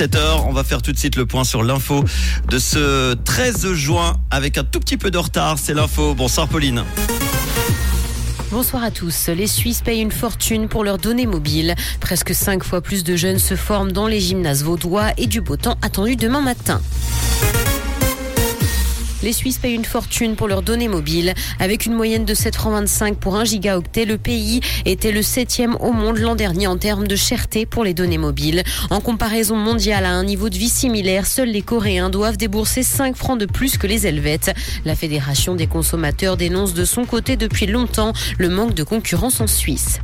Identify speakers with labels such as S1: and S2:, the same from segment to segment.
S1: 17h. On va faire tout de suite le point sur l'info de ce 13 juin avec un tout petit peu de retard. C'est l'info. Bonsoir Pauline.
S2: Bonsoir à tous. Les Suisses payent une fortune pour leurs données mobiles. Presque cinq fois plus de jeunes se forment dans les gymnases vaudois et du beau temps attendu demain matin. Les Suisses payent une fortune pour leurs données mobiles. Avec une moyenne de 7,25 francs pour 1 gigaoctet, le pays était le septième au monde l'an dernier en termes de cherté pour les données mobiles. En comparaison mondiale à un niveau de vie similaire, seuls les Coréens doivent débourser 5 francs de plus que les Helvètes. La Fédération des consommateurs dénonce de son côté depuis longtemps le manque de concurrence en Suisse.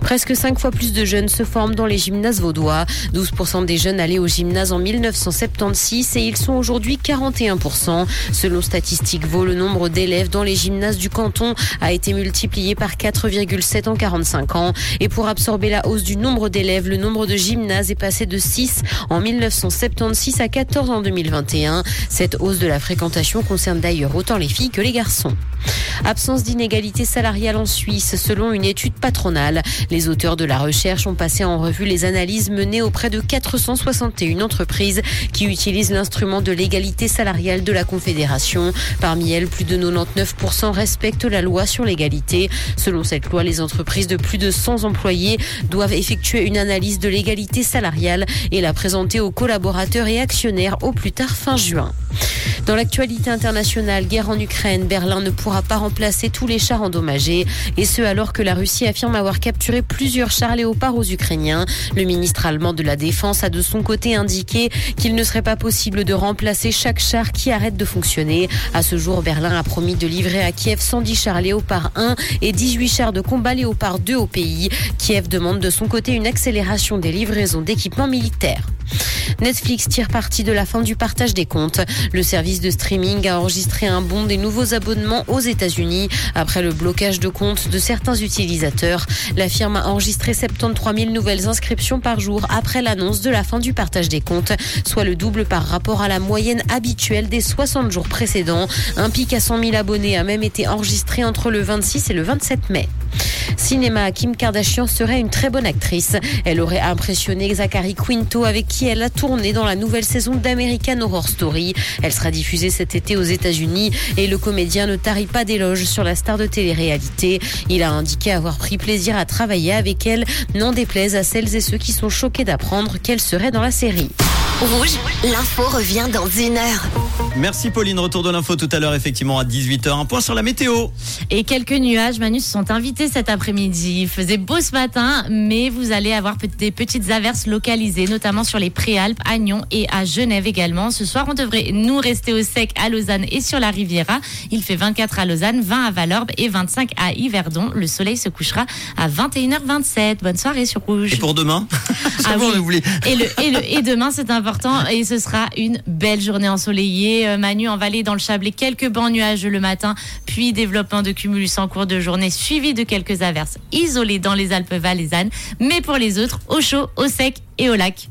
S2: Presque 5 fois plus de jeunes se forment dans les gymnases vaudois. 12% des jeunes allaient au gymnase en 1976 et ils sont aujourd'hui 41%. Selon Statistique Vaut, le nombre d'élèves dans les gymnases du canton a été multiplié par 4,7 en 45 ans. Et pour absorber la hausse du nombre d'élèves, le nombre de gymnases est passé de 6 en 1976 à 14 en 2021. Cette hausse de la fréquentation concerne d'ailleurs autant les filles que les garçons. Absence d'inégalité salariale en Suisse, selon une étude patronale. Les auteurs de la recherche ont passé en revue les analyses menées auprès de 461 entreprises qui utilisent l'instrument de l'égalité salariale de la Confédération. Parmi elles, plus de 99% respectent la loi sur l'égalité. Selon cette loi, les entreprises de plus de 100 employés doivent effectuer une analyse de l'égalité salariale et la présenter aux collaborateurs et actionnaires au plus tard fin juin. Dans l'actualité internationale, guerre en Ukraine, Berlin ne pourra pas remplacer tous les chars endommagés. Et ce, alors que la Russie affirme avoir capturé plusieurs chars léopards aux Ukrainiens. Le ministre allemand de la Défense a de son côté indiqué qu'il ne serait pas possible de remplacer chaque char qui arrête de fonctionner. À ce jour, Berlin a promis de livrer à Kiev 110 chars léopard 1 et 18 chars de combat léopard 2 au pays. Kiev demande de son côté une accélération des livraisons d'équipements militaires. Netflix tire parti de la fin du partage des comptes. Le service de streaming a enregistré un bond des nouveaux abonnements aux États-Unis après le blocage de comptes de certains utilisateurs. La firme a enregistré 73 000 nouvelles inscriptions par jour après l'annonce de la fin du partage des comptes, soit le double par rapport à la moyenne habituelle des 60 jours précédents. Un pic à 100 000 abonnés a même été enregistré entre le 26 et le 27 mai. Cinéma, Kim Kardashian serait une très bonne actrice. Elle aurait impressionné Zachary Quinto avec qui elle a tourné dans la nouvelle saison d'American Horror Story. Elle sera diffusée cet été aux États-Unis et le comédien ne tarit pas d'éloges sur la star de télé-réalité. Il a indiqué avoir pris plaisir à travailler avec elle, n'en déplaise à celles et ceux qui sont choqués d'apprendre qu'elle serait dans la série.
S3: Rouge, l'info revient dans une heure.
S1: Merci Pauline, retour de l'info tout à l'heure effectivement à 18h. Un point sur la météo.
S4: Et quelques nuages, Manu, se sont invités cet après-midi. Il faisait beau ce matin, mais vous allez avoir des petites averses localisées, notamment sur les Préalpes, à Nyon et à Genève également. Ce soir, on devrait nous rester au sec à Lausanne et sur la Riviera. Il fait 24 à Lausanne, 20 à Valorbe et 25 à Yverdon. Le soleil se couchera à 21h27. Bonne soirée sur Rouge.
S1: Et pour demain?
S4: Ah oui. et, le, et, le, et demain, c'est important et ce sera une belle journée ensoleillée. Euh, Manu en vallée dans le Chablais, quelques bancs nuages le matin, puis développement de cumulus en cours de journée, suivi de quelques averses isolées dans les Alpes valaisannes. Mais pour les autres, au chaud, au sec et au lac.